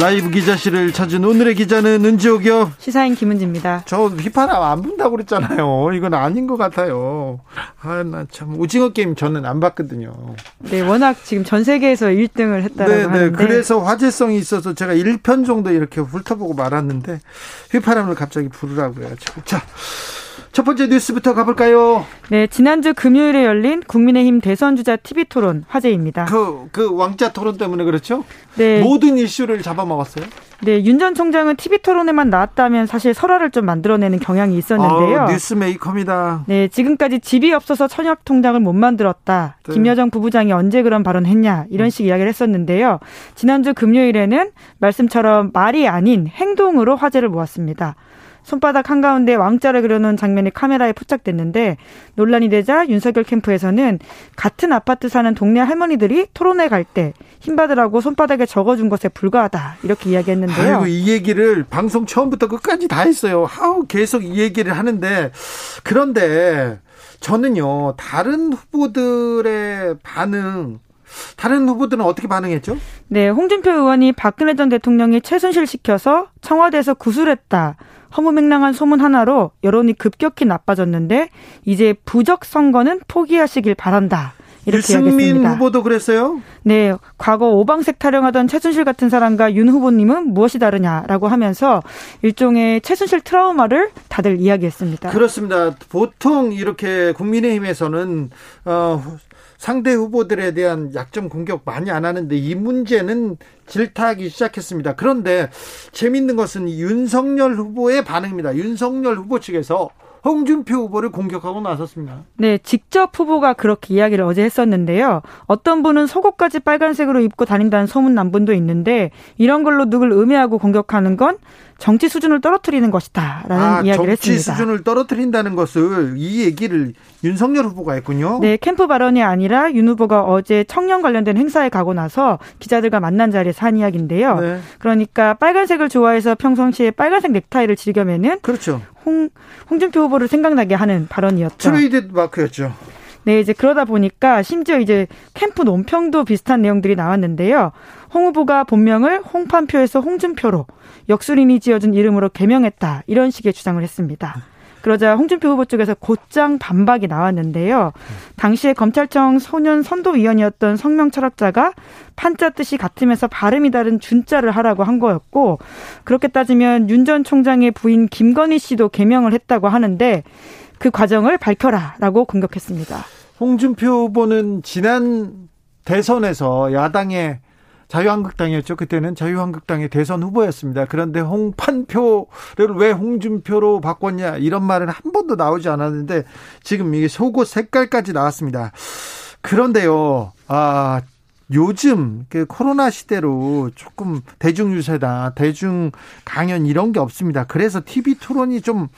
라이브 기자실을 찾은 오늘의 기자는 은지옥이요. 시사인 김은지입니다. 저 휘파람 안 분다고 그랬잖아요. 이건 아닌 것 같아요. 아, 나 참 오징어 게임 저는 안 봤거든요. 네, 워낙 지금 전 세계에서 1등을 했다고 네, 하는데. 네, 그래서 화제성이 있어서 제가 1편 정도 이렇게 훑어보고 말았는데 휘파람을 갑자기 부르라고요. 자, 첫 번째 뉴스부터 가볼까요? 네, 지난주 금요일에 열린 국민의힘 대선주자 TV 토론 화제입니다. 그, 그 왕자 토론 때문에 그렇죠? 네. 모든 이슈를 잡아먹었어요? 네, 윤 전 총장은 TV 토론에만 나왔다면 사실 설화를 좀 만들어내는 경향이 있었는데요. 어, 뉴스메이커입니다. 네, 지금까지 집이 없어서 천약 통장을 못 만들었다. 네. 김여정 부부장이 언제 그런 발언했냐 이런 음. 식 이야기를 했었는데요. 지난주 금요일에는 말씀처럼 말이 아닌 행동으로 화제를 모았습니다. 손바닥 한가운데 왕자를 그려놓은 장면이 카메라에 포착됐는데 논란이 되자 윤석열 캠프에서는 같은 아파트 사는 동네 할머니들이 토론회 갈 때 힘받으라고 손바닥에 적어준 것에 불과하다 이렇게 이야기했는데요. 아이고 이 얘기를 방송 처음부터 끝까지 다 했어요. 하우 계속 이 얘기를 하는데 그런데 저는요 다른 후보들의 반응 다른 후보들은 어떻게 반응했죠? 네, 홍준표 의원이 박근혜 전 대통령이 최순실 시켜서 청와대에서 구술했다. 허무맹랑한 소문 하나로 여론이 급격히 나빠졌는데 이제 부적 선거는 포기하시길 바란다. 이렇게 유승민 후보도 그랬어요? 네, 과거 오방색 타령하던 최순실 같은 사람과 윤 후보님은 무엇이 다르냐라고 하면서 일종의 최순실 트라우마를 다들 이야기했습니다. 그렇습니다. 보통 이렇게 국민의힘에서는 어, 상대 후보들에 대한 약점 공격 많이 안 하는데 이 문제는 질타하기 시작했습니다. 그런데 재밌는 것은 윤석열 후보의 반응입니다. 윤석열 후보 측에서 홍준표 후보를 공격하고 나섰습니다. 네, 직접 후보가 그렇게 이야기를 어제 했었는데요. 어떤 분은 속옷까지 빨간색으로 입고 다닌다는 소문 난 분도 있는데 이런 걸로 누굴 음해하고 공격하는 건 정치 수준을 떨어뜨리는 것이다라는 아, 이야기를 정치 했습니다. 정치 수준을 떨어뜨린다는 것을 이 얘기를 윤석열 후보가 했군요. 네, 캠프 발언이 아니라 윤 후보가 어제 청년 관련된 행사에 가고 나서 기자들과 만난 자리에서 한 이야기인데요. 네. 그러니까 빨간색을 좋아해서 평상시에 빨간색 넥타이를 즐겨매는 그렇죠. 홍 홍준표 후보를 생각나게 하는 발언이었죠. 트레이드 마크였죠. 네, 이제 그러다 보니까 심지어 이제 캠프 논평도 비슷한 내용들이 나왔는데요. 홍 후보가 본명을 홍판표에서 홍준표로 역술인이 지어준 이름으로 개명했다. 이런 식의 주장을 했습니다. 그러자 홍준표 후보 쪽에서 곧장 반박이 나왔는데요. 당시에 검찰청 소년 선도위원이었던 성명 철학자가 판자 뜻이 같으면서 발음이 다른 준자를 하라고 한 거였고 그렇게 따지면 윤 전 총장의 부인 김건희 씨도 개명을 했다고 하는데 그 과정을 밝혀라라고 공격했습니다. 홍준표 후보는 지난 대선에서 야당의 자유한국당이었죠. 그때는 자유한국당의 대선 후보였습니다. 그런데 홍판표를 왜 홍준표로 바꿨냐 이런 말은 한 번도 나오지 않았는데 지금 이게 속옷 색깔까지 나왔습니다. 그런데요, 아, 요즘 그 코로나 시대로 조금 대중 유세다, 대중 강연 이런 게 없습니다. 그래서 TV 토론이 좀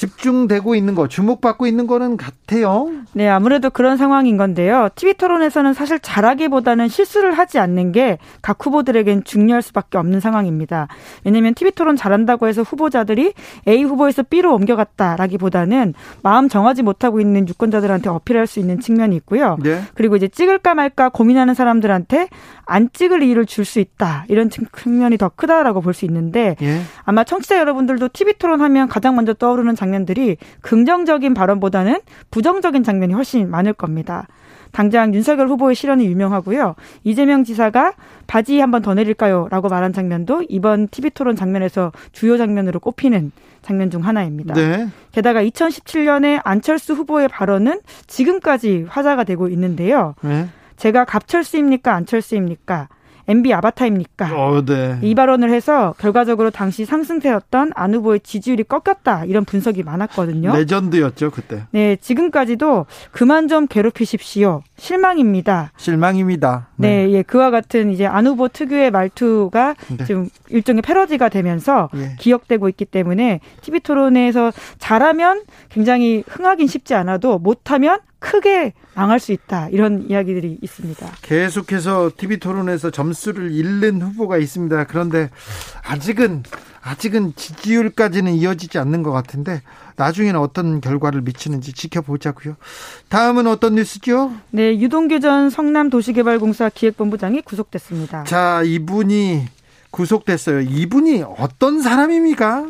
집중되고 있는 거, 주목받고 있는 거는 같아요. 네, 아무래도 그런 상황인 건데요. TV 토론에서는 사실 잘하기보다는 실수를 하지 않는 게 각 후보들에겐 중요할 수밖에 없는 상황입니다. 왜냐하면 TV 토론 잘한다고 해서 후보자들이 A 후보에서 B로 옮겨갔다라기보다는 마음 정하지 못하고 있는 유권자들한테 어필할 수 있는 측면이 있고요. 네. 그리고 이제 찍을까 말까 고민하는 사람들한테 안 찍을 이유를 줄 수 있다 이런 측면이 더 크다라고 볼 수 있는데 예. 아마 청취자 여러분들도 TV 토론하면 가장 먼저 떠오르는 장 면들이 긍정적인 발언보다는 부정적인 장면이 훨씬 많을 겁니다. 당장 윤석열 후보의 실언이 유명하고요. 이재명 지사가 바지 한번 더 내릴까요? 라고 말한 장면도 이번 TV 토론 장면에서 주요 장면으로 꼽히는 장면 중 하나입니다. 네. 게다가 2017년에 안철수 후보의 발언은 지금까지 화제가 되고 있는데요. 네. 제가 갑철수입니까? 안철수입니까? MB 아바타입니까? 어, 네. 이 발언을 해서 결과적으로 당시 상승세였던 안 후보의 지지율이 꺾였다 이런 분석이 많았거든요. 레전드였죠 그때. 네, 지금까지도 그만 좀 괴롭히십시오. 실망입니다. 실망입니다. 네, 네 예, 그와 같은 이제 안 후보 특유의 말투가 네. 지금 일종의 패러디가 되면서 예. 기억되고 있기 때문에 TV 토론에서 잘하면 굉장히 흥하긴 쉽지 않아도 못하면 크게 망할 수 있다 이런 이야기들이 있습니다. 계속해서 TV 토론에서 점수를 잃는 후보가 있습니다. 그런데 아직은 아직은 지지율까지는 이어지지 않는 것 같은데 나중에는 어떤 결과를 미치는지 지켜보자고요. 다음은 어떤 뉴스죠? 네, 유동규 전 성남도시개발공사 기획본부장이 구속됐습니다. 자, 이분이 구속됐어요. 이분이 어떤 사람입니까?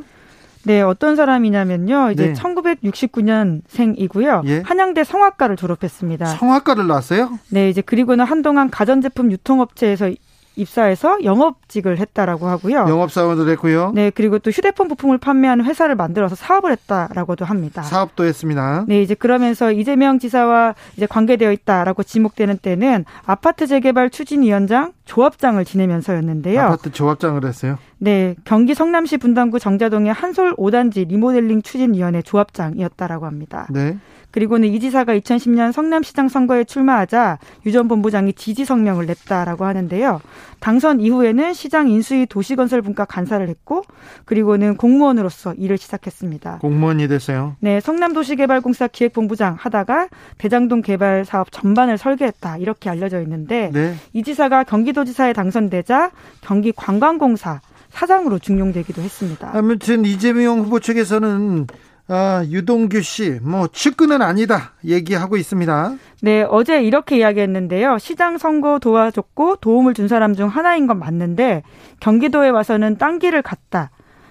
네, 어떤 사람이냐면요. 이제 네. 1969년생이고요. 예? 한양대 성악과를 졸업했습니다. 성악과를 나왔어요? 네, 이제 그리고는 한동안 가전제품 유통업체에서 입사해서 영업직을 했다라고 하고요. 영업사원을 했고요. 네, 그리고 또 휴대폰 부품을 판매하는 회사를 만들어서 사업을 했다라고도 합니다. 사업도 했습니다. 네, 이제 그러면서 이재명 지사와 이제 관계되어 있다라고 지목되는 때는 아파트 재개발 추진위원장 조합장을 지내면서였는데요. 아파트 조합장을 했어요? 네, 경기 성남시 분당구 정자동의 한솔 5단지 리모델링 추진위원회 조합장이었다라고 합니다. 네. 그리고는 이 지사가 2010년 성남시장 선거에 출마하자 유 전 본부장이 지지 성명을 냈다라고 하는데요. 당선 이후에는 시장 인수위 도시건설분과 간사를 했고 그리고는 공무원으로서 일을 시작했습니다. 공무원이 됐어요? 네, 성남도시개발공사 기획본부장 하다가 대장동 개발 사업 전반을 설계했다 이렇게 알려져 있는데 네. 이 지사가 경기도지사에 당선되자 경기관광공사 사장으로 중용되기도 했습니다. 아무튼 이재명 후보 측에서는 아, 유동규 씨, 뭐, 측근은 아니다, 얘기하고 있습니다. 네, 어제 이렇게 이야기했는데요. 시장 선거 도와줬고 도움을 준 사람 중 하나인 건 맞는데, 경기도에 와서는 딴 길을 갔다.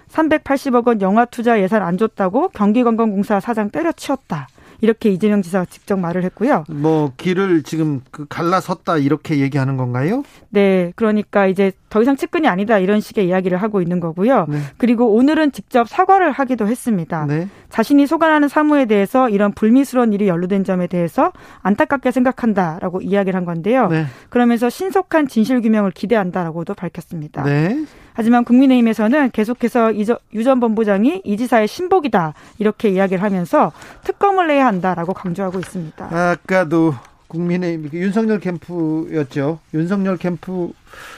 380억 원 영화 투자 예산 안 줬다고 경기관광공사 사장 때려치웠다. 이렇게 이재명 지사가 직접 말을 했고요. 뭐 길을 지금 그 갈라섰다 이렇게 얘기하는 건가요? 네, 그러니까 이제 더 이상 측근이 아니다 이런 식의 이야기를 하고 있는 거고요. 네. 그리고 오늘은 직접 사과를 하기도 했습니다. 네. 자신이 소관하는 사무에 대해서 이런 불미스러운 일이 연루된 점에 대해서 안타깝게 생각한다라고 이야기를 한 건데요. 네. 그러면서 신속한 진실 규명을 기대한다라고도 밝혔습니다. 네. 하지만 국민의힘에서는 계속해서 유전 본부장이 이 지사의 신복이다 이렇게 이야기를 하면서 특검을 내야 한다라고 강조하고 있습니다. 아까도 국민의힘 그 윤석열 캠프였죠. 윤석열 캠프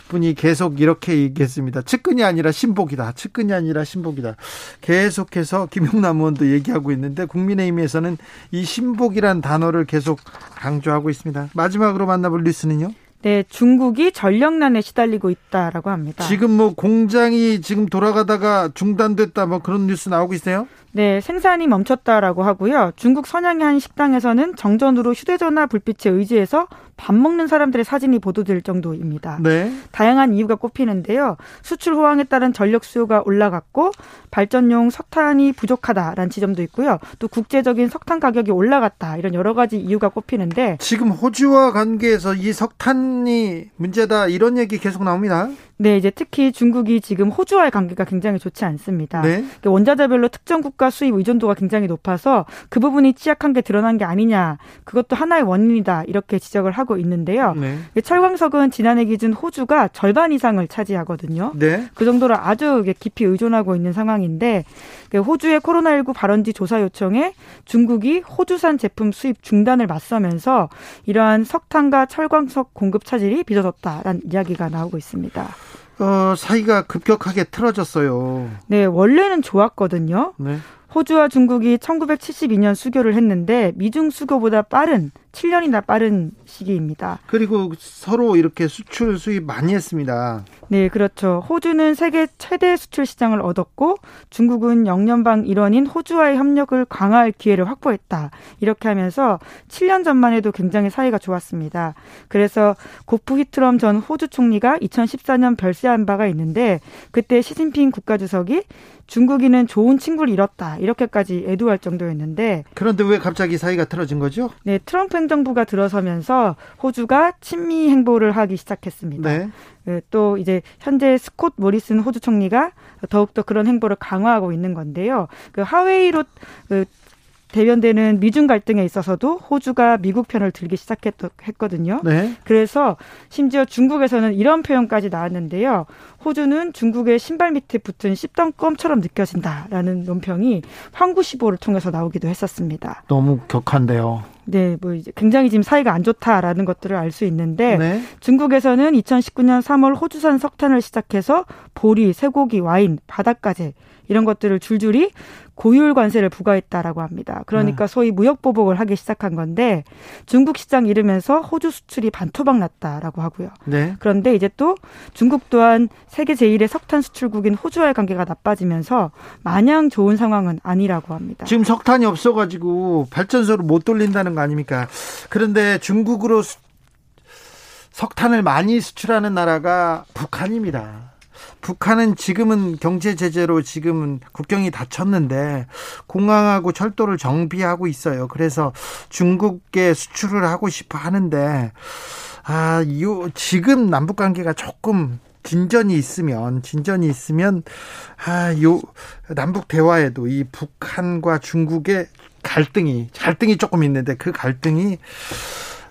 분이 계속 이렇게 얘기했습니다. 측근이 아니라 신복이다. 측근이 아니라 신복이다. 계속해서 김용남 의원도 얘기하고 있는데 국민의힘에서는 이 신복이란 단어를 계속 강조하고 있습니다. 마지막으로 만나볼 뉴스는요. 네, 중국이 전력난에 시달리고 있다라고 합니다. 지금 뭐 공장이 지금 돌아가다가 중단됐다 뭐 그런 뉴스 나오고 있어요? 네, 생산이 멈췄다라고 하고요. 중국 선양의 한 식당에서는 정전으로 휴대전화 불빛에 의지해서 밥 먹는 사람들의 사진이 보도될 정도입니다. 네. 다양한 이유가 꼽히는데요. 수출 호황에 따른 전력 수요가 올라갔고 발전용 석탄이 부족하다라는 지점도 있고요. 또 국제적인 석탄 가격이 올라갔다 이런 여러 가지 이유가 꼽히는데 지금 호주와 관계에서 이 석탄이 문제다 이런 얘기 계속 나옵니다. 네, 이제 특히 중국이 지금 호주와의 관계가 굉장히 좋지 않습니다. 네. 원자재별로 특정 국가 수입 의존도가 굉장히 높아서 그 부분이 취약한 게 드러난 게 아니냐. 그것도 하나의 원인이다. 이렇게 지적을 하고 있는데요. 네. 철광석은 지난해 기준 호주가 절반 이상을 차지하거든요. 네. 그 정도로 아주 깊이 의존하고 있는 상황인데 그 호주의 코로나19 발원지 조사 요청에 중국이 호주산 제품 수입 중단을 맞서면서 이러한 석탄과 철광석 공급 차질이 빚어졌다라는 이야기가 나오고 있습니다. 어, 사이가 급격하게 틀어졌어요. 네, 원래는 좋았거든요. 네. 호주와 중국이 1972년 수교를 했는데 미중 수교보다 빠른 7년이나 빠른 시기입니다. 그리고 서로 이렇게 수출 수입 많이 했습니다. 네, 그렇죠. 호주는 세계 최대 수출 시장을 얻었고 중국은 영연방 일원인 호주와의 협력을 강화할 기회를 확보했다. 이렇게 하면서 7년 전만 해도 굉장히 사이가 좋았습니다. 그래서 고프 히트럼 전 호주 총리가 2014년 별세한 바가 있는데 그때 시진핑 국가주석이 중국인은 좋은 친구를 잃었다. 이렇게까지 애도할 정도였는데 그런데 왜 갑자기 사이가 틀어진 거죠? 네, 트럼프 행정부가 들어서면서 호주가 친미 행보를 하기 시작했습니다. 네. 네. 또 이제 현재 스콧 모리슨 호주 총리가 더욱더 그런 행보를 강화하고 있는 건데요. 그 하웨이로 그 대변되는 미중 갈등에 있어서도 호주가 미국 편을 들기 시작했거든요. 네. 그래서 심지어 중국에서는 이런 표현까지 나왔는데요. 호주는 중국의 신발 밑에 붙은 씹덩껌처럼 느껴진다라는 논평이 황구시보를 통해서 나오기도 했었습니다. 너무 격한데요. 네, 뭐 이제 굉장히 지금 사이가 안 좋다라는 것들을 알 수 있는데 네. 중국에서는 2019년 3월 호주산 석탄을 시작해서 보리, 쇠고기, 와인, 바닷가재 이런 것들을 줄줄이 고율 관세를 부과했다라고 합니다. 그러니까 네. 소위 무역 보복을 하기 시작한 건데 중국 시장 잃으면서 호주 수출이 반토막 났다라고 하고요. 네. 그런데 이제 또 중국 또한 세계 제1의 석탄 수출국인 호주와의 관계가 나빠지면서 마냥 좋은 상황은 아니라고 합니다. 지금 석탄이 없어가지고 발전소를 못 돌린다는 거 아닙니까? 그런데 중국으로 수, 석탄을 많이 수출하는 나라가 북한입니다. 북한은 지금은 경제 제재로 지금은 국경이 닫혔는데 공항하고 철도를 정비하고 있어요. 그래서 중국에 수출을 하고 싶어 하는데 아, 요 지금 남북 관계가 조금 진전이 있으면 진전이 있으면 아, 요 남북 대화에도 이 북한과 중국의 갈등이 갈등이 조금 있는데 그 갈등이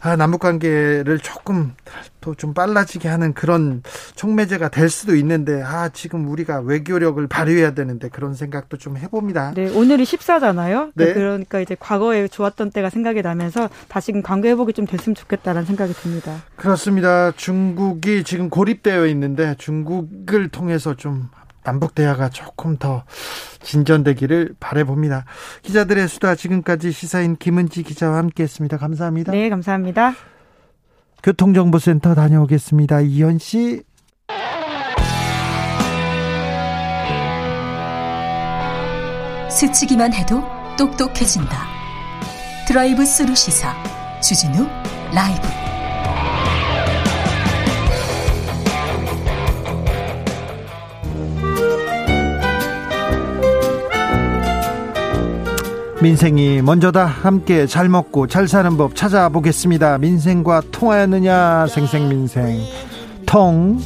아, 남북 관계를 조금 또좀 빨라지게 하는 그런 촉매제가 될 수도 있는데 아 지금 우리가 외교력을 발휘해야 되는데 그런 생각도 좀 해봅니다. 네 오늘이 14잖아요. 네. 그러니까 이제 과거에 좋았던 때가 생각이 나면서 다시금 관계 회복이 좀 됐으면 좋겠다라는 생각이 듭니다. 그렇습니다. 중국이 지금 고립되어 있는데 중국을 통해서 좀 남북 대화가 조금 더 진전되기를 바래봅니다. 기자들의 수다 지금까지 시사인 김은지 기자와 함께했습니다. 감사합니다. 네, 감사합니다. 교통정보센터 다녀오겠습니다. 이현 씨. 스치기만 해도 똑똑해진다. 드라이브 스루 시사 주진우 라이브. 민생이 먼저다 함께 잘 먹고 잘 사는 법 찾아보겠습니다 민생과 통하였느냐 생생민생 통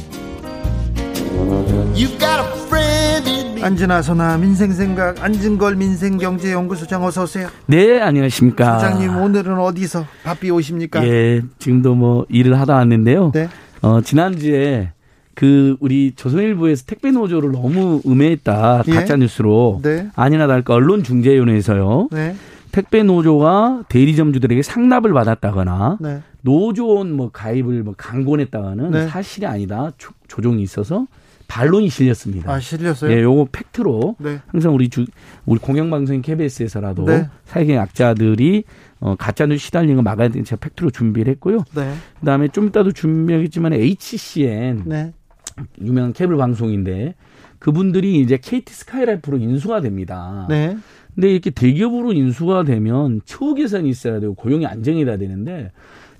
안진아 선아 민생생각 안진걸 민생경제연구소장 어서 오세요. 네 안녕하십니까. 소장님 오늘은 어디서 바삐 오십니까? 예 지금도 뭐 일을 하다 왔는데요. 네. 어 지난주에 그 우리 조선일보에서 택배 노조를 너무 음해했다 예? 가짜 뉴스로 네. 아니나 다를까 언론 중재위원회에서요. 네. 택배 노조가 대리점주들에게 상납을 받았다거나 네. 노조원 뭐 가입을 뭐 강권했다가는 네. 사실이 아니다 조, 조종이 있어서 반론이 실렸습니다. 아 실렸어요? 예, 요거 팩트로 네. 항상 우리 주 우리 공영방송인 KBS에서라도 네. 사회적 약자들이 어, 가짜뉴스 시달리는 거 막아야 되는 제가 팩트로 준비를 했고요. 네. 그다음에 좀 이따도 준비하겠지만 HCN 네. 유명한 케이블 방송인데 그분들이 이제 KT 스카이라이프로 인수가 됩니다. 네. 근데 이렇게 대기업으로 인수가 되면 처우 개선이 있어야 되고 고용이 안정이 돼야 되는데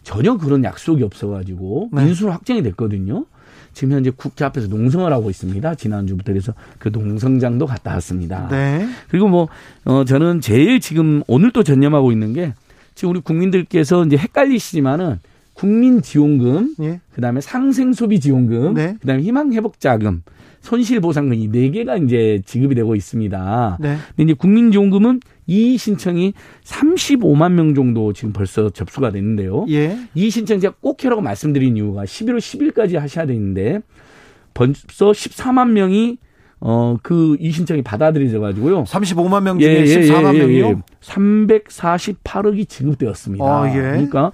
전혀 그런 약속이 없어가지고 네. 인수로 확정이 됐거든요. 지금 현재 국회 앞에서 농성을 하고 있습니다. 지난주부터 그래서 그 농성장도 갔다 왔습니다. 네. 그리고 뭐, 어, 저는 제일 지금 오늘 또 전념하고 있는 게 지금 우리 국민들께서 이제 헷갈리시지만은 국민 지원금, 예. 그다음에 상생 소비 지원금, 네. 그다음에 희망 회복 자금, 손실 보상금 이 네 개가 이제 지급이 되고 있습니다. 네. 근데 이제 국민 지원금은 이 신청이 35만 명 정도 지금 벌써 접수가 됐는데요. 예. 이 신청 제가 꼭 해라고 말씀드린 이유가 11월 10일까지 하셔야 되는데 벌써 14만 명이 어, 그, 이 신청이 받아들여져 가지고요. 35만 명 중에 예, 예, 14만 예, 예, 명이요? 348억이 지급되었습니다. 아, 예. 그러니까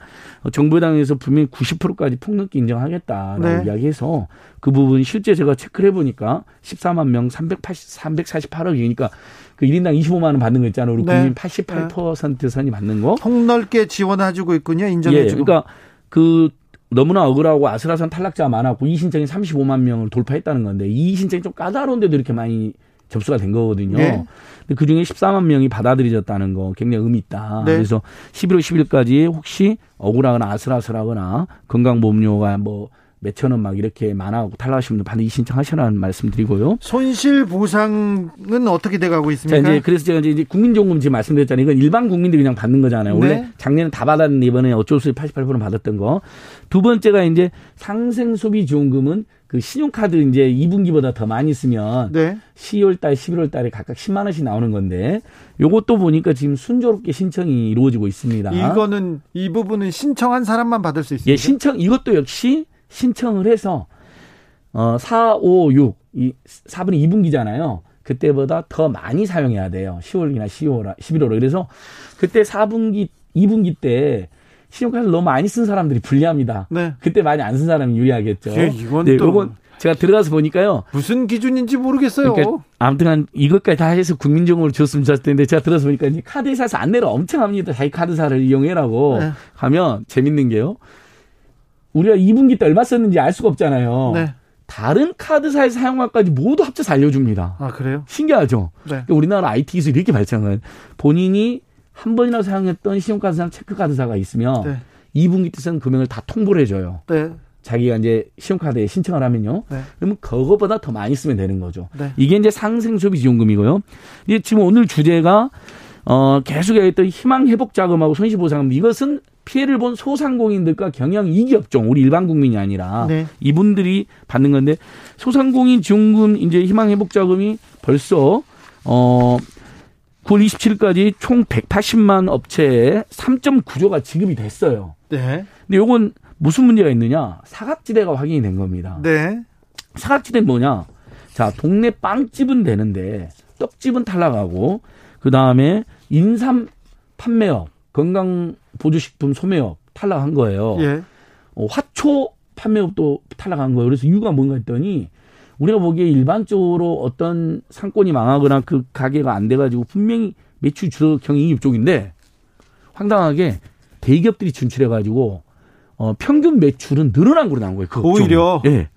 정부 당에서 분명히 90%까지 폭넓게 인정하겠다라고 네. 이야기해서 그 부분 실제 제가 체크를 해 보니까 14만 명 380, 348억이니까 그 1인당 25만 원 받는 거 있잖아요. 우리 네. 국민 88% 선이 받는 거. 폭넓게 지원해주고 있군요. 인정해주고. 예, 그러니까 그 너무나 억울하고 아슬아슬한 탈락자가 많았고 이 신청이 35만 명을 돌파했다는 건데 이 신청이 좀 까다로운데도 이렇게 많이 접수가 된 거거든요. 네. 근데 그 중에 14만 명이 받아들여졌다는 거 굉장히 의미 있다. 네. 그래서 11월 10일까지 혹시 억울하거나 아슬아슬하거나 건강보험료가 뭐 몇천 원 막 이렇게 많아하고 탈락하신 분들 반드시 신청하시라는 말씀드리고요. 손실 보상은 어떻게 돼가고 있습니까? 자, 이제 그래서 제가 이제 국민연금 지금 말씀드렸잖아요. 이건 일반 국민들이 그냥 받는 거잖아요. 원래 네. 작년에 다 받았는데 이번에 어쩔 수 없이 88% 받았던 거. 두 번째가 이제 상생 소비 지원금은 그 신용카드 이제 2분기보다 더 많이 쓰면 네. 10월 달, 11월 달에 각각 10만 원씩 나오는 건데 요것도 보니까 지금 순조롭게 신청이 이루어지고 있습니다. 이거는 이 부분은 신청한 사람만 받을 수 있습니다. 예, 신청 이것도 역시 신청을 해서 어 4, 5, 6, 이 4분의 2분기잖아요. 그때보다 더 많이 사용해야 돼요. 10월이나 10월, 11월. 그래서 그때 4분기, 2분기 때 신용카드를 너무 많이 쓴 사람들이 불리합니다. 네. 그때 많이 안 쓴 사람이 유리하겠죠. 예, 이건 네, 또 요건 제가 들어가서 보니까요. 무슨 기준인지 모르겠어요. 그러니까 아무튼 이것까지 다 해서 국민정보를 줬으면 좋았을 텐데 제가 들어서 보니까 카드사에서 안내를 엄청 합니다. 자기 카드사를 이용해라고 네. 하면 재밌는 게요. 우리가 2분기 때 얼마 썼는지 알 수가 없잖아요. 네. 다른 카드사에서 사용할까지 모두 합쳐서 알려줍니다. 아 그래요? 신기하죠. 네. 그러니까 우리나라 IT 기술이 이렇게 발전한 본인이 한 번이나 사용했던 신용카드사랑 체크카드사가 있으면 네. 2분기 때 쓴 금액을 다 통보를 해줘요. 네. 자기가 이제 신용카드에 신청을 하면요. 네. 그러면 그거보다 더 많이 쓰면 되는 거죠. 네. 이게 이제 상생 소비 지원금이고요. 이게 지금 오늘 주제가 어 계속 했던 희망 회복 자금하고 손실 보상금 이것은 피해를 본 소상공인들과 경영 이기업종 우리 일반 국민이 아니라 네. 이분들이 받는 건데 소상공인 지원금 이제 희망 회복 자금이 벌써 어 9월 27일까지 총 180만 업체에 3.9조가 지급이 됐어요. 네. 근데 요건 무슨 문제가 있느냐? 사각지대가 확인이 된 겁니다. 네. 사각지대는 뭐냐? 자, 동네 빵집은 되는데 떡집은 탈락하고 그 다음에 인삼 판매업, 건강 보조식품 소매업 탈락한 거예요. 예. 어, 화초 판매업도 탈락한 거예요. 그래서 이유가 뭔가 했더니 우리가 보기에 일반적으로 어떤 상권이 망하거나 그 가게가 안 돼가지고 분명히 매출 줄어 경영이익 쪽인데 황당하게 대기업들이 진출해가지고 어, 평균 매출은 늘어난 걸로 나온 거예요. 그 오히려. 예.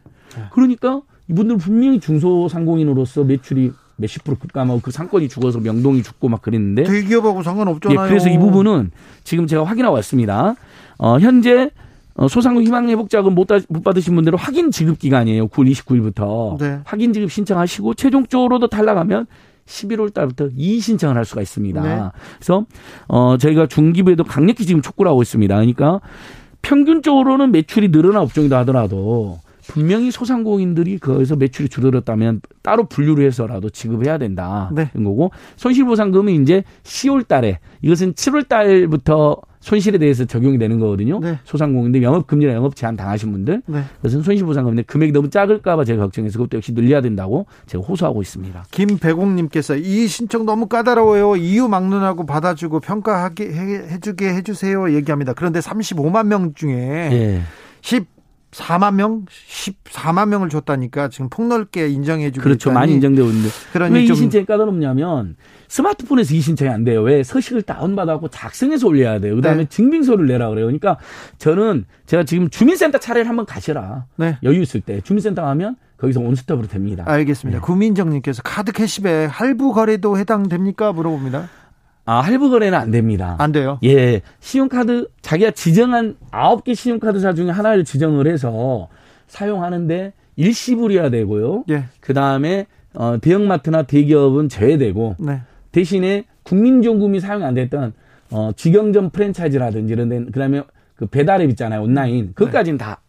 그러니까 이분들 분명히 중소상공인으로서 매출이 몇십 프로 급감하고 그 상권이 죽어서 명동이 죽고 막 그랬는데 대기업하고 상관없잖아요. 예, 그래서 이 부분은 지금 제가 확인하고 왔습니다. 어, 현재 어, 소상공 희망회복자금 못, 못 받으신 분들은 확인 지급 기간이에요. 9월 29일부터. 네. 확인 지급 신청하시고 최종적으로도 탈락하면 11월 달부터 이의 신청을 할 수가 있습니다. 네. 그래서 어 저희가 중기부에도 강력히 지금 촉구를 하고 있습니다. 그러니까 평균적으로는 매출이 늘어난 업종이다 하더라도 분명히 소상공인들이 거기서 매출이 줄어들었다면 따로 분류를 해서라도 지급해야 된다. 네. 는 거고 손실보상금은 이제 10월 달에 이것은 7월 달부터 손실에 대해서 적용이 되는 거거든요. 네. 소상공인들 영업 금지나 영업 제한 당하신 분들. 네. 그것은 손실보상금인데 금액이 너무 작을까봐 제가 걱정해서 그것도 역시 늘려야 된다고 제가 호소하고 있습니다. 김배공님께서 이 신청 너무 까다로워요. 이유 막론하고 받아주고 평가하게 해주게 해주세요. 얘기합니다. 그런데 35만 명 중에 네. 10 4만 명, 14만 명을 줬다니까 지금 폭넓게 인정해 주고 그렇죠. 있다니. 많이 인정되고 있는데. 그러니 왜이 신청이 까다롭냐면 스마트폰에서 이 신청이 안 돼요. 왜 서식을 다운받아갖고 작성해서 올려야 돼요. 그다음에 네. 증빙서를 내라 그래요. 그러니까 저는 제가 지금 주민센터 차례를 한번 가시라. 네. 여유 있을 때 주민센터 가면 거기서 온스톱으로 됩니다. 알겠습니다. 네. 구민정님께서 카드 캐시백 할부 거래도 해당됩니까 물어봅니다. 아, 할부 거래는 안 됩니다. 안 돼요? 예. 신용카드, 자기가 지정한 아홉 개 신용카드사 중에 하나를 지정을 해서 사용하는데 일시불이어야 되고요. 예. 그 다음에, 어, 대형마트나 대기업은 제외되고, 네. 대신에 국민정금이 사용 안 됐던, 어, 직영점 프랜차이즈라든지 이런 데, 그 다음에 그 배달앱 있잖아요. 온라인. 네. 그것까지는 네. 다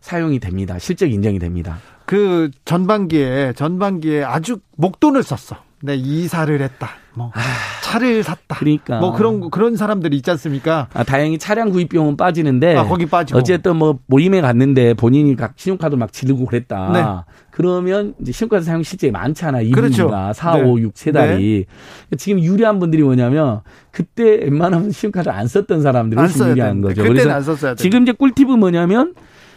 사용이 됩니다. 실적 인정이 됩니다. 그 전반기에, 전반기에 아주 목돈을 썼어. 네, 이사를 했다. 뭐 아, 차를 샀다. 그러니까 뭐 그런 그런 사람들이 있지 않습니까? 아, 다행히 차량 구입 비용은 빠지는데 아, 거기 빠지고 어쨌든 뭐 모임에 갔는데 본인이 각 신용카드 막 지르고 그랬다. 네. 그러면 이제 신용카드 사용 실제 많잖아. 2분기가 그렇죠. 4, 네. 5, 6, 세 달이. 네. 지금 유리한 분들이 뭐냐면 그때 웬만하면 신용카드 안 썼던 사람들이 유리한 거죠. 그래서 안 썼어야 지금 이제 꿀팁은 뭐냐면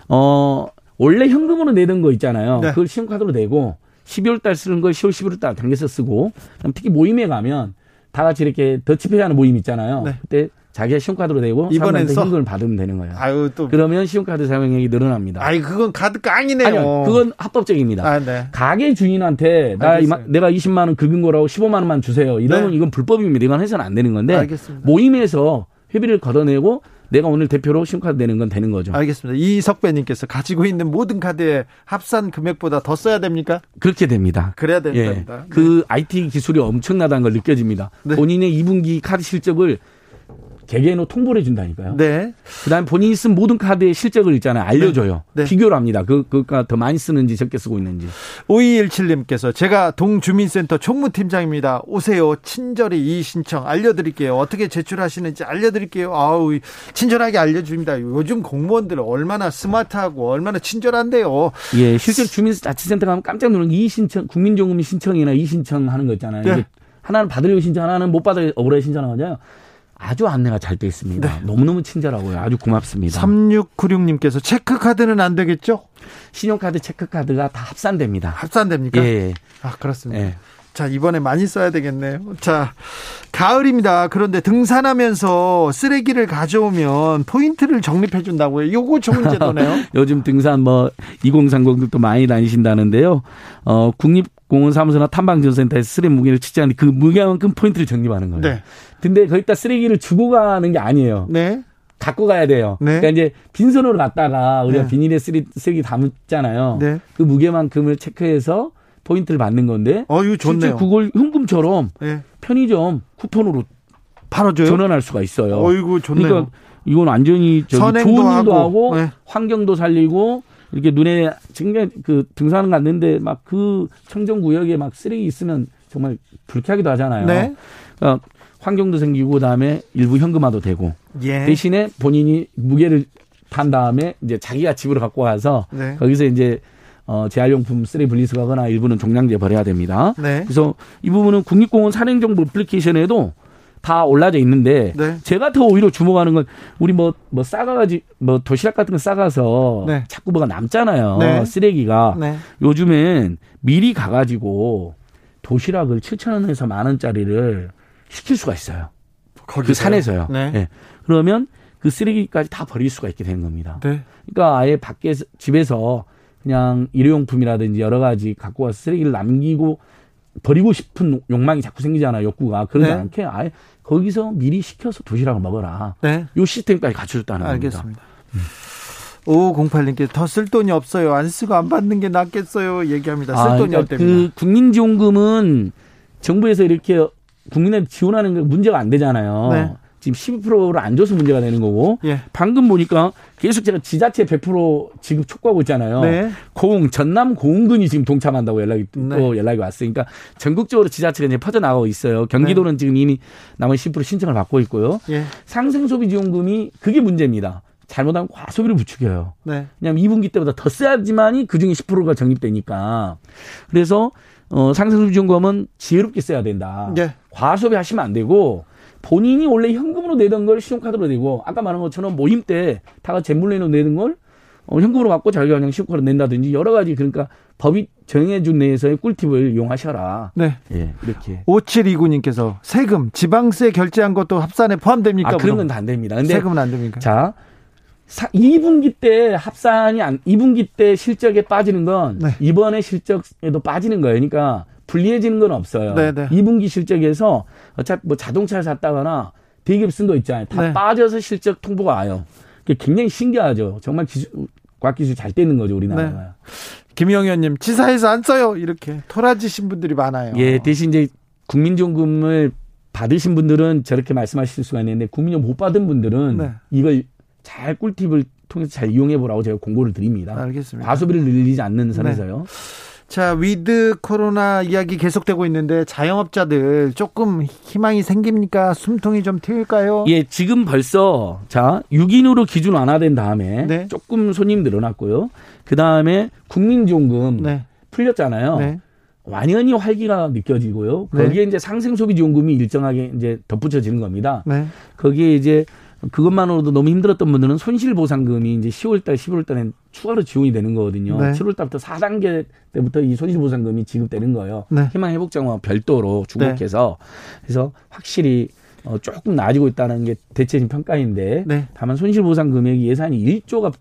어 원래 현금으로 내던 거 있잖아요. 네. 그걸 신용카드로 내고 12월 달 쓰는 걸 10월, 11월 달 당겨서 쓰고 특히 모임에 가면 다 같이 이렇게 더치페이 하는 모임 있잖아요. 네. 그때 자기가 신용카드로 내고 이번엔 현금을 받으면 되는 거예요. 아유 또 그러면 신용카드 사용액이 늘어납니다. 아이 그건 카드 깡이네요. 아니요, 그건 합법적입니다. 아, 네. 가게 주인한테 나 이마, 내가 20만 원 긁은 거라고 15만 원만 주세요. 이러면 네. 이건 불법입니다. 이건 해서는 안 되는 건데 알겠습니다. 모임에서 회비를 걷어내고 내가 오늘 대표로 신용카드 내는 건 되는 거죠. 알겠습니다. 이석배님께서 가지고 있는 모든 카드에 합산 금액보다 더 써야 됩니까? 그렇게 됩니다. 그래야 됩니다. 예. 그 IT 기술이 엄청나다는 걸 느껴집니다. 네. 본인의 2분기 카드 실적을 개개인으로 통보를 해준다니까요. 네. 그다음에 본인이 쓴 모든 카드의 실적을 있잖아요. 알려줘요. 네. 네. 비교를 합니다. 그, 그가 더 많이 쓰는지 적게 쓰고 있는지. 5217님께서 제가 동주민센터 총무팀장입니다. 오세요. 친절히 이 신청 알려드릴게요. 어떻게 제출하시는지 알려드릴게요. 아우, 친절하게 알려줍니다. 요즘 공무원들 얼마나 스마트하고 얼마나 친절한데요. 예, 실제 주민자치센터 가면 깜짝 놀란 이 신청, 국민정금 신청이나 이 신청하는 거 있잖아요. 네. 하나는 받으려고 신청, 하나는 못 받으려 억울해 신청하잖아요. 아주 안내가 잘 돼 있습니다. 네. 너무너무 친절하고요. 아주 고맙습니다. 3696님께서 체크카드는 안 되겠죠? 신용카드, 체크카드가 다 합산됩니다. 합산됩니까? 예. 아, 그렇습니다. 예. 자, 이번에 많이 써야 되겠네요. 자, 가을입니다. 그런데 등산하면서 쓰레기를 가져오면 포인트를 적립해 준다고요. 요거 좋은 제도네요. 요즘 등산 뭐 2030들도 많이 다니신다는데요. 어, 국립 공원 사무소나 탐방전센터에서 쓰레기 무게를 측정하는데 그 무게만큼 포인트를 적립하는 거예요. 네. 근데 거기다 쓰레기를 주고 가는 게 아니에요. 네. 갖고 가야 돼요. 네. 그러니까 이제 빈손으로 갔다가 우리가 네. 비닐에 쓰레기, 쓰레기 담잖아요. 네. 그 무게만큼을 체크해서 포인트를 받는 건데. 어, 이거 좋네요. 실제 그걸 현금처럼 네. 편의점 쿠폰으로 팔아줘요. 전환할 수가 있어요. 어이구 좋네요. 그러니까 이건 완전히 저기 좋은 일도 하고, 하고 네. 환경도 살리고 이렇게 눈에 굉장히 그 등산을 갔는데 막 그 청정 구역에 막 쓰레기 있으면 정말 불쾌하기도 하잖아요. 네. 그러니까 환경도 생기고 그다음에 일부 현금화도 되고 예. 대신에 본인이 무게를 판 다음에 이제 자기가 집으로 갖고 와서 네. 거기서 이제 어, 재활용품 쓰레기 분리수거하거나 일부는 종량제 버려야 됩니다. 네. 그래서 이 부분은 국립공원 산행정보 애플리케이션에도 다 올라져 있는데 네. 제가 더 오히려 주목하는 건 우리 뭐뭐 뭐 싸가지 뭐 도시락 같은 거 싸가서 네. 자꾸 뭐가 남잖아요 네. 쓰레기가 네. 요즘엔 미리 가가지고 도시락을 7천 원에서 만 원짜리를 시킬 수가 있어요. 거기서요? 그 산에서요. 네. 네. 그러면 그 쓰레기까지 다 버릴 수가 있게 되는 겁니다. 네. 그러니까 아예 밖에서 집에서 그냥 일회용품이라든지 여러 가지 갖고 와서 쓰레기를 남기고 버리고 싶은 욕망이 자꾸 생기잖아요. 욕구가 그러지 네. 않게 아예 거기서 미리 시켜서 도시락을 먹어라. 네. 요 시스템까지 갖춰줬다는 알겠습니다. 겁니다. 음. 5508님께 더 쓸 돈이 없어요. 안 쓰고 안 받는 게 낫겠어요. 얘기합니다. 쓸 아, 돈이 그러니까 그 국민지원금은 정부에서 이렇게 국민한테 지원하는 게 문제가 안 되잖아요. 네. 지금 12%를 안 줘서 문제가 되는 거고 예. 방금 보니까 계속 제가 지자체 100% 지급 촉구하고 있잖아요. 네. 고흥 전남 고흥군이 지금 동참한다고 연락이 네. 또 연락이 왔으니까 전국적으로 지자체가 이제 퍼져 나가고 있어요. 경기도는 네. 지금 이미 남은 10% 신청을 받고 있고요. 예. 상생 소비 지원금이 그게 문제입니다. 잘못하면 과소비를 부추겨요. 네. 왜냐하면 2분기 때보다 더 써야지만이 그중에 10%가 적립되니까. 그래서 어, 상생소비 지원금은 지혜롭게 써야 된다. 네. 과소비 하시면 안 되고 본인이 원래 현금으로 내던 걸 신용카드로 내고 아까 말한 것처럼 모임 때 다가 재물내로 내는 걸 어, 현금으로 갖고 자기가 그냥 신용카드로 낸다든지 여러 가지 그러니까 법이 정해준 내에서의 꿀팁을 이용하셔라. 네. 예, 이렇게. 5729님께서 세금, 지방세 결제한 것도 합산에 포함됩니까? 아, 그런 건 다 안 됩니다. 근데 세금은 안 됩니까? 자, 2분기 때 합산이 안, 2분기 때 실적에 빠지는 건 네. 이번에 실적에도 빠지는 거예요. 그러니까 불리해지는 건 없어요. 네네. 2분기 실적에서 어차피 뭐 자동차를 샀다거나 대기업 쓴거 있잖아요. 다 네. 빠져서 실적 통보가 와요. 굉장히 신기하죠. 정말 기술, 과학기술 잘 되는 거죠, 우리나라가. 네. 김영 의원님, 치사해서 안 써요. 이렇게 토라지신 분들이 많아요. 예, 대신 이제 국민연금을 받으신 분들은 저렇게 말씀하실 수가 있는데 국민연금 못 받은 분들은 네. 이걸 잘 꿀팁을 통해서 잘 이용해 보라고 제가 권고를 드립니다. 알겠습니다. 과소비를 늘리지 않는 선에서요. 네. 자, 위드 코로나 이야기 계속되고 있는데 자영업자들 조금 희망이 생깁니까? 숨통이 좀 트일까요? 예, 지금 벌써 자, 6인으로 기준 완화된 다음에 네. 조금 손님 늘어났고요. 그다음에 국민지원금 네. 풀렸잖아요. 네. 완연히 활기가 느껴지고요. 네. 거기에 이제 상생 소비 지원금이 일정하게 이제 덧붙여지는 겁니다. 네. 거기에 이제 그것만으로도 너무 힘들었던 분들은 손실 보상금이 이제 10월 달, 11월 달에 추가로 지원이 되는 거거든요. 네. 7월 달부터 4단계 때부터 이 손실보상금이 지급되는 거예요. 네. 희망회복장과 별도로 주목해서 네. 그래서 확실히 어, 조금 나아지고 있다는 게 대체적인 평가인데 네. 다만 손실보상 금액이 예산이 1조가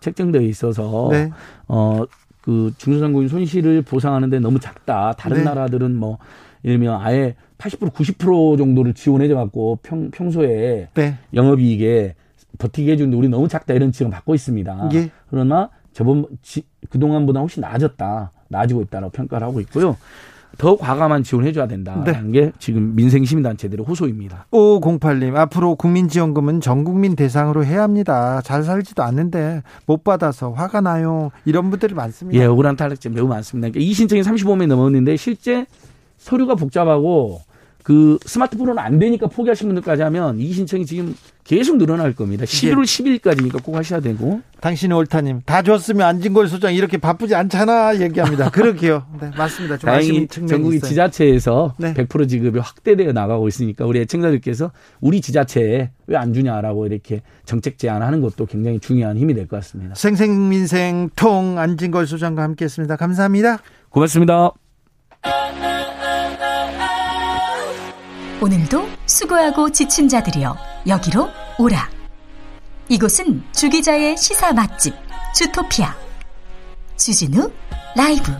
책정되어 있어서 네. 어, 그 중소상공인 손실을 보상하는데 너무 작다. 다른 네. 나라들은 뭐 예를 들면 아예 80% 90% 정도를 지원해줘 갖고 평 평소에 네. 영업이익에 버티게 해주는데 우리 너무 작다 이런 지금 받고 있습니다. 예. 그러나 저번 지, 그동안보다 훨씬 나아졌다. 나아지고 있다라고 평가를 하고 있고요. 더 과감한 지원해줘야 된다는 네. 게 지금 민생시민단체들의 호소입니다. 5508님, 앞으로 국민지원금은 전 국민 대상으로 해야 합니다. 잘 살지도 않는데 못 받아서 화가 나요. 이런 분들이 많습니다. 예, 억울한 탈락자 매우 많습니다. 그러니까 이 신청이 35명이 넘었는데 실제 서류가 복잡하고 그 스마트폰은 안 되니까 포기하신 분들까지 하면 이 신청이 지금 계속 늘어날 겁니다. 11월 10일까지니까 꼭 하셔야 되고. 당신이 옳다님 다 줬으면 안진걸 소장 이렇게 바쁘지 않잖아 얘기합니다. 그러게요. 네 맞습니다. 다행히 전국이 있어요. 지자체에서 네. 100% 지급이 확대되어 나가고 있으니까 우리 애청자들께서 우리 지자체에 왜 안 주냐라고 이렇게 정책 제안하는 것도 굉장히 중요한 힘이 될 것 같습니다. 생생민생통 안진걸 소장과 함께했습니다. 감사합니다. 고맙습니다. 오늘도 수고하고 지친 자들이여 여기로 오라. 이곳은 주기자의 시사 맛집 주토피아. 주진우 라이브.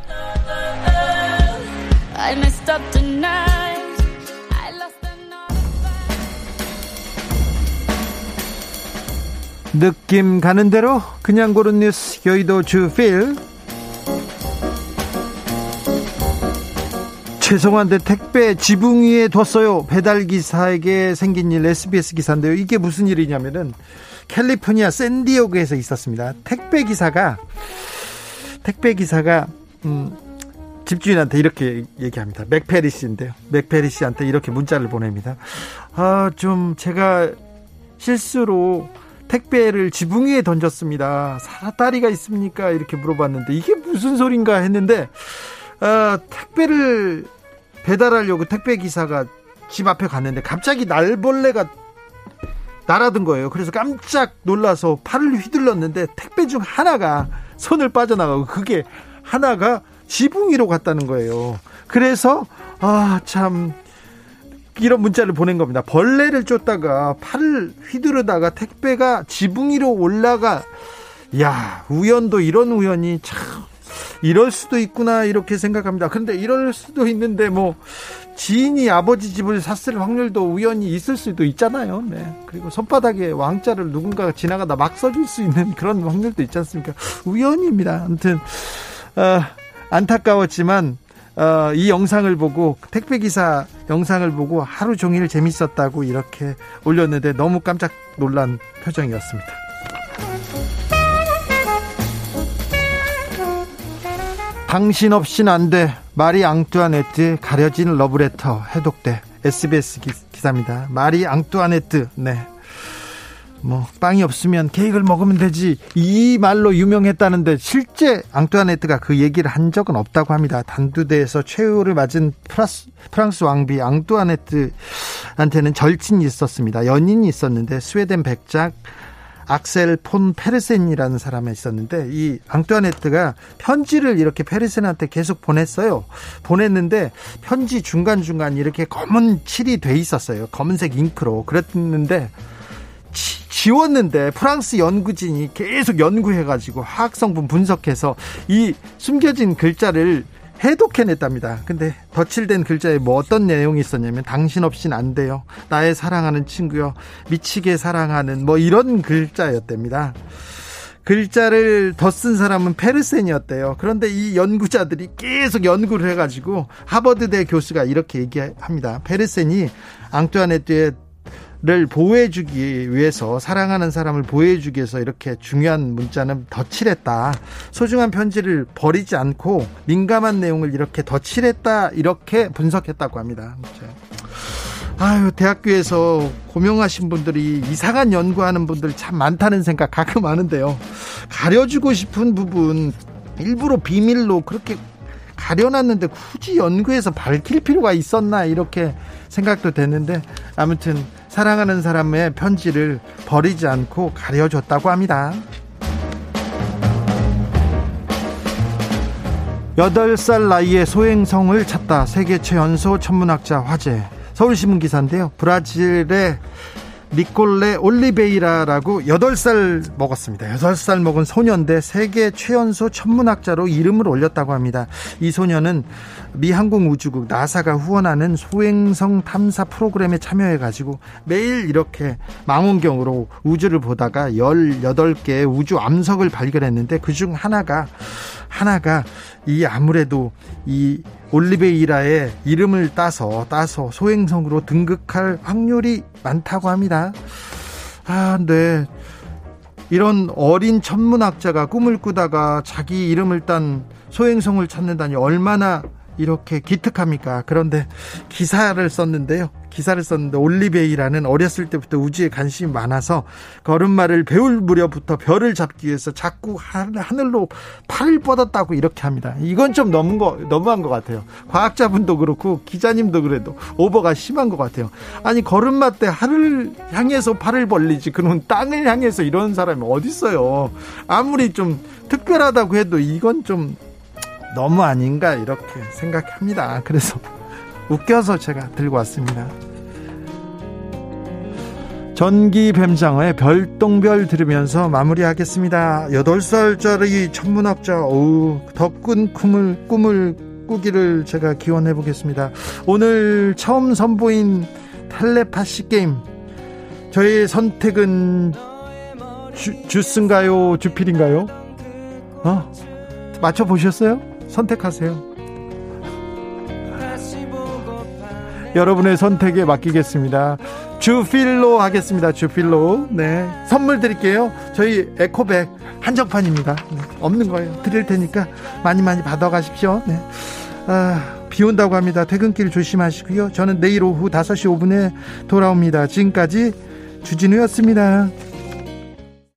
느낌 가는 대로 그냥 고른 뉴스 여의도 주필 죄송한데 택배 지붕 위에 뒀어요. 배달 기사에게 생긴 일 SBS 기사인데요. 이게 무슨 일이냐면은 캘리포니아 샌디에고에서 있었습니다. 택배 기사가 택배 기사가 음 집주인한테 이렇게 얘기합니다. 맥페리 씨인데요. 맥페리 씨한테 이렇게 문자를 보냅니다. 아, 좀 제가 실수로 택배를 지붕 위에 던졌습니다. 사다리가 있습니까? 이렇게 물어봤는데 이게 무슨 소린가 했는데 아, 택배를 배달하려고 택배 기사가 집 앞에 갔는데 갑자기 날벌레가 날아든 거예요. 그래서 깜짝 놀라서 팔을 휘둘렀는데 택배 중 하나가 손을 빠져나가고 그게 하나가 지붕 위로 갔다는 거예요. 그래서 아 참 이런 문자를 보낸 겁니다. 벌레를 쫓다가 팔을 휘두르다가 택배가 지붕 위로 올라가 야 우연도 이런 우연이 참 이럴 수도 있구나 이렇게 생각합니다. 근데 이럴 수도 있는데 뭐 지인이 아버지 집을 샀을 확률도 우연히 있을 수도 있잖아요. 네. 그리고 손바닥에 왕자를 누군가가 지나가다 막 써줄 수 있는 그런 확률도 있지 않습니까? 우연입니다. 아무튼 어, 안타까웠지만 어, 이 영상을 보고 택배 기사 영상을 보고 하루 종일 재밌었다고 이렇게 올렸는데 너무 깜짝 놀란 표정이었습니다. 당신 없인 안 돼. 마리 앙뚜아네트 가려진 러브레터 해독돼. SBS 기, 기사입니다. 마리 앙뚜아네트. 네. 뭐 빵이 없으면 케이크를 먹으면 되지 이 말로 유명했다는데 실제 앙뚜아네트가 그 얘기를 한 적은 없다고 합니다. 단두대에서 최후를 맞은 프라스, 프랑스 왕비 앙뚜아네트한테는 절친이 있었습니다. 연인이 있었는데 스웨덴 백작 악셀 폰 페르센이라는 사람이 있었는데 이 앙뚜아네트가 편지를 이렇게 페르센한테 계속 보냈어요. 보냈는데 편지 중간중간 이렇게 검은 칠이 돼 있었어요. 검은색 잉크로. 그랬는데 지, 웠는데 프랑스 연구진이 계속 연구해가지고 화학 성분 분석해서 이 숨겨진 글자를 해독해냈답니다. 근데 덧칠된 글자에 뭐 어떤 내용이 있었냐면 당신 없인 안 돼요. 나의 사랑하는 친구요. 미치게 사랑하는 뭐 이런 글자였답니다. 글자를 더 쓴 사람은 페르센이었대요. 그런데 이 연구자들이 계속 연구를 해가지고 하버드대 교수가 이렇게 얘기합니다. 페르센이 앙뚜아네트의 를 보호해주기 위해서 사랑하는 사람을 보호해주기 위해서 이렇게 중요한 문자는 덧칠했다. 소중한 편지를 버리지 않고 민감한 내용을 이렇게 덧칠했다. 이렇게 분석했다고 합니다. 아유 대학교에서 고명하신 분들이 이상한 연구하는 분들 참 많다는 생각 가끔 하는데요. 가려주고 싶은 부분 일부러 비밀로 그렇게 가려놨는데 굳이 연구해서 밝힐 필요가 있었나 이렇게 생각도 되는데 아무튼 사랑하는 사람의 편지를 버리지 않고 가려줬다고 합니다. 8살 나이에 소행성을 찾다 세계 최연소 천문학자 화제 서울신문 기사인데요. 브라질의 니콜레 올리베이라라고 8살 먹었습니다. 8살 먹은 소년대 세계 최연소 천문학자로 이름을 올렸다고 합니다. 이 소년은 미 항공우주국 나사가 후원하는 소행성 탐사 프로그램에 참여해 가지고 매일 이렇게 망원경으로 우주를 보다가 18개의 우주 암석을 발견했는데 그중 하나가 하나가 이 아무래도 이 올리베이라의 이름을 따서 따서 소행성으로 등극할 확률이 많다고 합니다. 아, 네. 이런 어린 천문학자가 꿈을 꾸다가 자기 이름을 딴 소행성을 찾는다니 얼마나 이렇게 기특합니까? 그런데 기사를 썼는데요. 기사를 썼는데 올리베이라는 어렸을 때부터 우주에 관심이 많아서 걸음마를 배울 무렵부터 별을 잡기 위해서 자꾸 하늘로 팔을 뻗었다고 이렇게 합니다. 이건 좀 너무 거 너무한 것 같아요. 과학자분도 그렇고 기자님도 그래도 오버가 심한 것 같아요. 아니 걸음마 때 하늘 향해서 팔을 벌리지 그런 땅을 향해서 이런 사람이 어디 있어요? 아무리 좀 특별하다고 해도 이건 좀 너무 아닌가 이렇게 생각합니다. 그래서 웃겨서 제가 들고 왔습니다. 전기 뱀장어의 별똥별 들으면서 마무리하겠습니다. 8살짜리 천문학자, 어우, 덕군 꿈을, 꿈을 꾸기를 제가 기원해 보겠습니다. 오늘 처음 선보인 텔레파시 게임. 저의 선택은 주, 주스인가요? 주필인가요? 어? 맞춰보셨어요? 선택하세요. 여러분의 선택에 맡기겠습니다. 주필로 하겠습니다. 주필로. 네. 선물 드릴게요. 저희 에코백 한정판입니다. 네. 없는 거예요. 드릴 테니까 많이 많이 받아가십시오. 네. 아, 비 온다고 합니다. 퇴근길 조심하시고요. 저는 내일 오후 5시 5분에 돌아옵니다. 지금까지 주진우였습니다.